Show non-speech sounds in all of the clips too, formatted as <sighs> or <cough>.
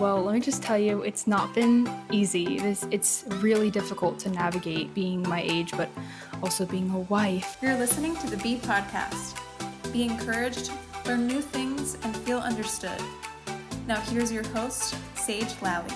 Well, let me just tell you, it's not been easy. It's, it's really difficult to navigate being my age, but also being a wife. You're listening to the B Podcast. Be encouraged, learn new things, and feel understood. Now, here's your host, Sage Lally.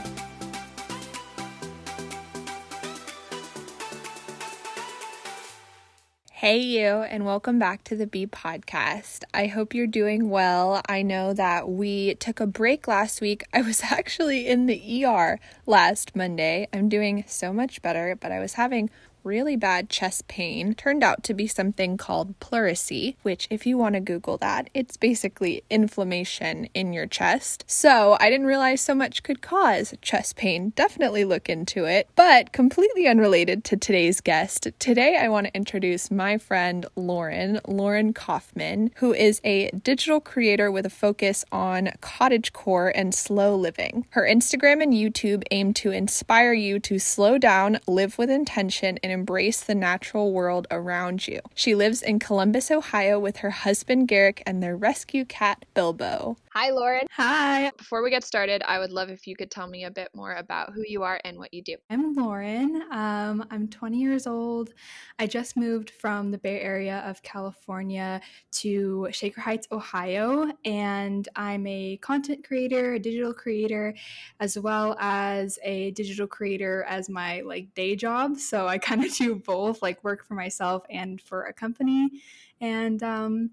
Hey, you, and welcome back to the B Podcast. I hope you're doing well. I know that we took a break last week. I was <laughs> actually in the ER last Monday. I'm doing so much better, but I was having really bad chest pain turned out to be something called pleurisy, which, if you want to Google that, it's basically inflammation in your chest. So I didn't realize so much could cause chest pain. Definitely look into it. But completely unrelated to today's guest, today I want to introduce my friend Lauren, Lauren Kaufman, who is a digital creator with a focus on cottagecore and slow living. Her Instagram and YouTube aim to inspire you to slow down, live with intention, and embrace the natural world around you. She lives in Columbus, Ohio with her husband Garrick and their rescue cat Bilbo. Hi, Lauren. Hi. Before we get started, I would love if you could tell me a bit more about who you are and what you do. I'm Lauren. Um, I'm 20 years old. I just moved from the Bay Area of California to Shaker Heights, Ohio, and I'm a content creator, a digital creator, as well as a digital creator as my like day job. So I kind <laughs> of do both, like work for myself and for a company. And um,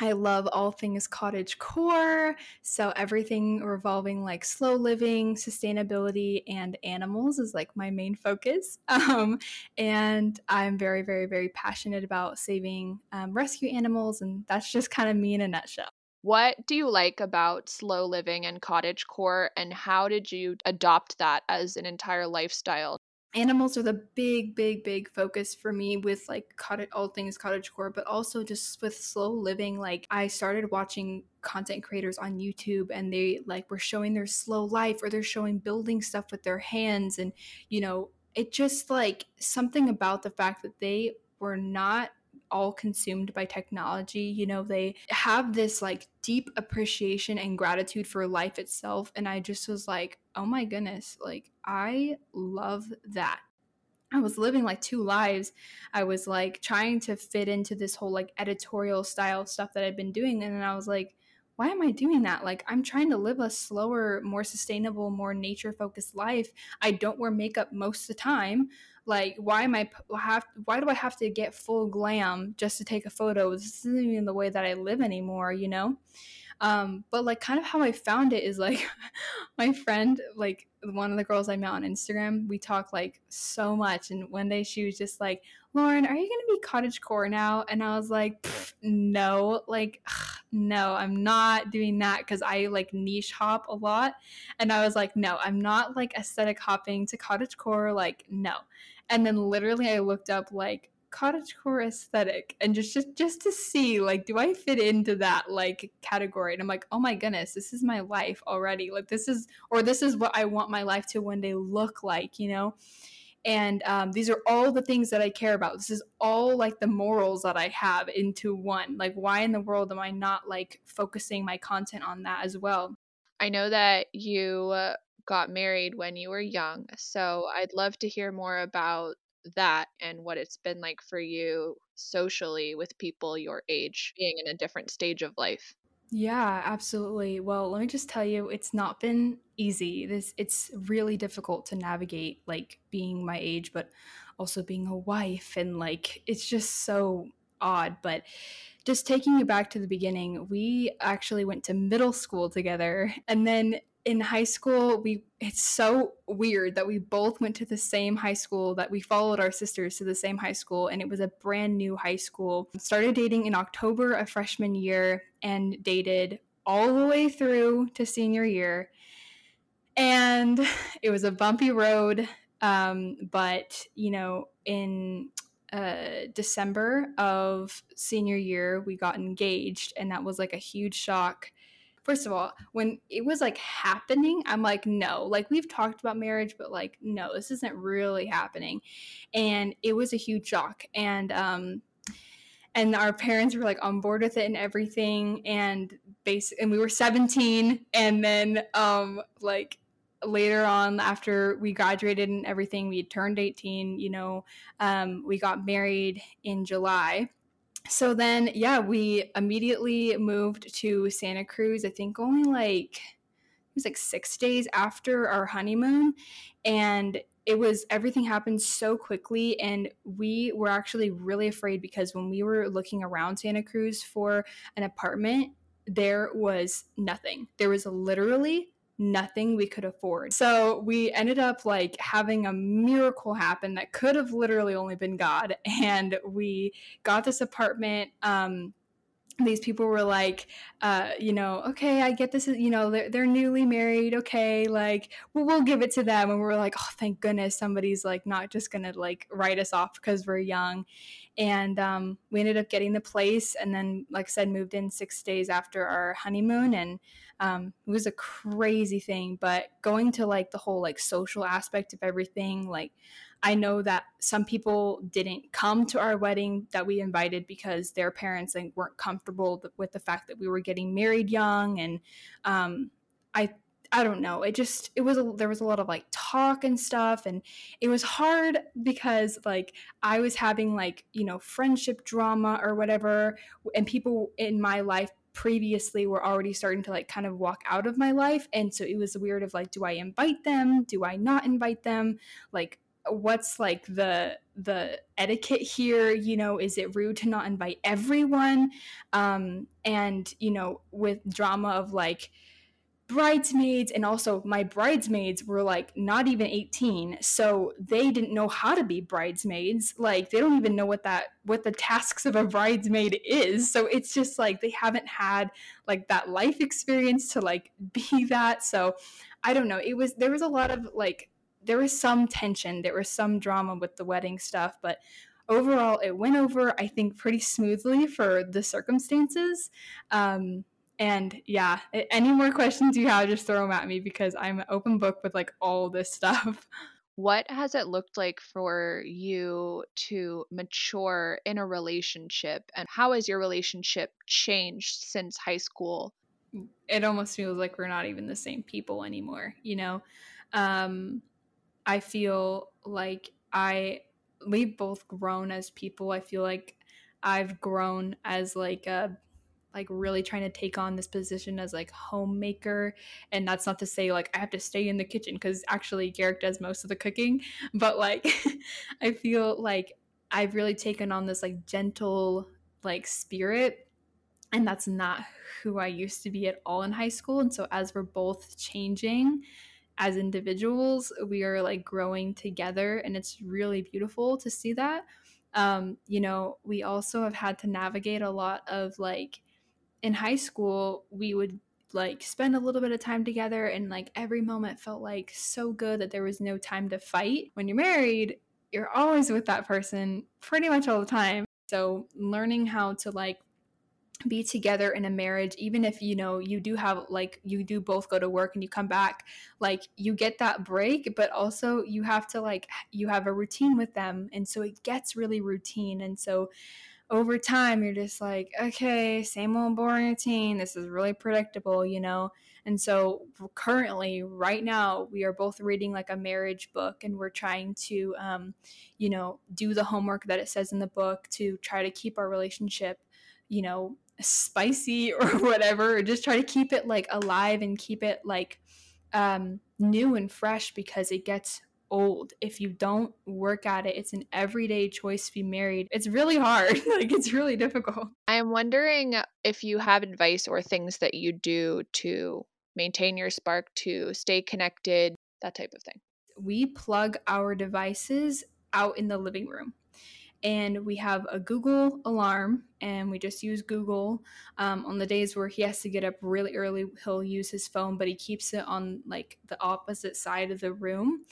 I love all things cottage core. So everything revolving like slow living, sustainability, and animals is like my main focus. <laughs> Um, and I'm very, very, very passionate about saving um, rescue animals. And that's just kind of me in a nutshell. What do you like about slow living and cottage core, and how did you adopt that as an entire lifestyle? Animals are the big big big focus for me with like cottage all things cottage core but also just with slow living like i started watching content creators on youtube and they like were showing their slow life or they're showing building stuff with their hands and you know it just like something about the fact that they were not all consumed by technology. You know, they have this like deep appreciation and gratitude for life itself. And I just was like, oh my goodness, like I love that. I was living like two lives. I was like trying to fit into this whole like editorial style stuff that I've been doing. And then I was like, why am I doing that? Like, I'm trying to live a slower, more sustainable, more nature focused life. I don't wear makeup most of the time. Like why am i have why do i have to get full glam just to take a photo? This isn't even the way that i live anymore you know? Um, but like kind of how i found it is like <laughs> my friend like one of the girls i met on instagram we talk like so much. And one day she was just like lauren are you gonna be cottage core now? And i was like no. Like <sighs> ugh, no i'm not doing that because i like niche hop a lot. And i was like no i'm not like aesthetic hopping to cottage core like no. And then literally I looked up like cottage core aesthetic and just just just to see like do I fit into that like category? And I'm like oh my goodness this is my life already. Like this is or this is what I want my life to one day look like you know and um, these are all the things that I care about this is all like the morals that I have into one like why in the world am I not like focusing my content on that as well I know that you got married when you were young. So I'd love to hear more about that and what it's been like for you socially with people your age being in a different stage of life. Yeah, absolutely. Well, let me just tell you, it's not been easy. This it's really difficult to navigate like being my age, but also being a wife and like it's just so odd. But just taking you back to the beginning, we actually went to middle school together and then in high school we it's so weird that we both went to the same high school that we followed our sisters to the same high school and it was a brand new high school. Started dating in october of freshman year and dated all the way through to senior year. And <laughs> it was a bumpy road um, but you know in uh, december of senior year we got engaged and that was like a huge shock first of all, when it was like happening, I'm like, no, like we've talked about marriage, but like, no, this isn't really happening. And it was a huge shock. And, um, and our parents were like on board with it and everything and base and we were 17 and then um like later on after we graduated and everything we turned 18 you know um, we got married in july so then yeah we immediately moved to santa cruz i think only like it was like six days after our honeymoon and it was everything happened so quickly and we were actually really afraid because when we were looking around santa cruz for an apartment there was nothing. There was literally nothing we could afford. So we ended up like having a miracle happen that could have literally only been God. And we got this apartment. Um, these people were like, uh, you know, okay, I get this, you know, they're, they're newly married. Okay. Like, well, we'll give it to them. And we're like, oh, thank goodness somebody's like not just to like write us off because we're young. And um, we ended up getting the place. And then, like I said, moved in six days after our honeymoon. And um, it was a crazy thing but going to like the whole like social aspect of everything like i know that some people didn't come to our wedding that we invited because their parents like weren't comfortable with the fact that we were getting married young and um, i I don't know. It just it was a, there was a lot of like talk and stuff and it was hard because like I was having like, you know, friendship drama or whatever and people in my life previously were already starting to like kind of walk out of my life and so it was weird of like do i invite them? Do i not invite them? Like what's like the the etiquette here? You know is it rude to not invite everyone? Um and you know with drama of like bridesmaids and also my bridesmaids were like not even 18 so they didn't know how to be bridesmaids. Like they don't even know what that what the tasks of a bridesmaid is. So it's just like they haven't had like that life experience to like <laughs> be that. So i don't know. It was there was a lot of like there was some tension. There was some drama with the wedding stuff but overall it went over i think pretty smoothly for the circumstances. Um and yeah, any more questions you have, just throw them at me because I'm an open book with like all this stuff. <laughs> What has it looked like for you to mature in a relationship? And how has your relationship changed since high school? It almost feels like we're not even the same people anymore, you know? Um, I feel like I, we've both grown as people. I feel like I've grown as like a like really trying to take on this position as like homemaker and that's not to say like i have to stay in the kitchen because actually garrick does most of the cooking but like <laughs> i feel like i've really taken on this like gentle like spirit and that's not who i used to be at all in high school and so as we're both changing as individuals we are like growing together and it's really beautiful to see that. Um, you know, we also have had to navigate a lot of like in high school, we would like spend a little bit of time together and like every moment felt like so good that there was no time to fight. When you're married, you're always with that person pretty much all the time. So learning how to like be together in a marriage even if you know you do have like you do both go to work and you come back like you get that break but also you have to like you have a routine with them and so it gets really routine and so over time you're just like okay same old boring routine this is really predictable you know? And so currently right now we are both reading like a marriage book and we're trying to um, you know do the homework that it says in the book to try to keep our relationship you know spicy <laughs> or whatever or just try to keep it like alive and keep it like um, new and fresh because it gets old if you don't work at it. It's an everyday choice to be married. It's really hard. <laughs> like it's really difficult. I am wondering if you have advice or things that you do to maintain your spark, to stay connected, that type of thing. We plug our devices out in the living room and we have a Google alarm, and we just use Google. Um, on the days where he has to get up really early, he'll use his phone, but he keeps it on like the opposite side of the room,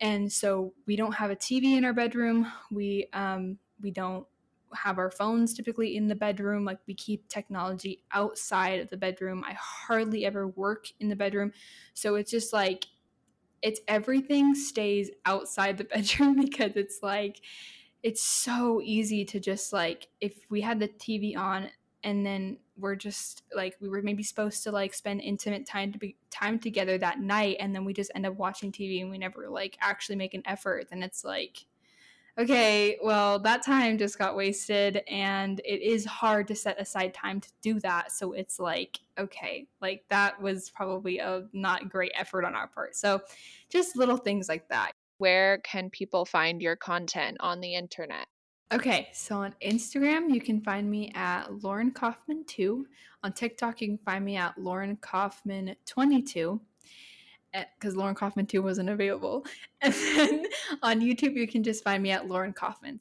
and so we don't have a TV in our bedroom. We um, we don't have our phones typically in the bedroom. Like we keep technology outside of the bedroom. I hardly ever work in the bedroom, so it's just like it's everything stays outside the <laughs> bedroom because it's like it's so easy to just like if we had the TV on and then we're just like we were maybe supposed to like spend intimate time to be time together that night and then we just end up watching TV and we never like actually make an effort and it's like okay well that time just got wasted and it is hard to set aside time to do that. So it's like okay like that was probably a not great effort on our part. So just little things like that where can people find your content on the internet Okay, so on Instagram, you can find me at Lauren Kaufman 2. On TikTok, you can find me at Lauren Kaufman 22 eh, because Lauren Kaufman 2 wasn't available. <laughs> And then on YouTube, you can just find me at Lauren Kaufman.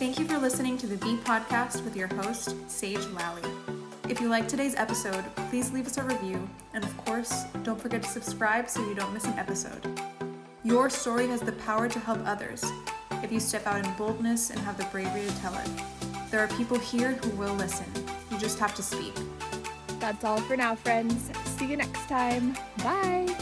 Thank you for listening to the B Podcast with your host, Sage Lally. If you liked today's episode, please leave us a review. And of course, don't forget to subscribe so you don't miss an episode. Your story has the power to help others if you step out in boldness and have the bravery to tell it. There are people here who will listen. You just have to speak. That's all for now, friends. See you next time. Bye.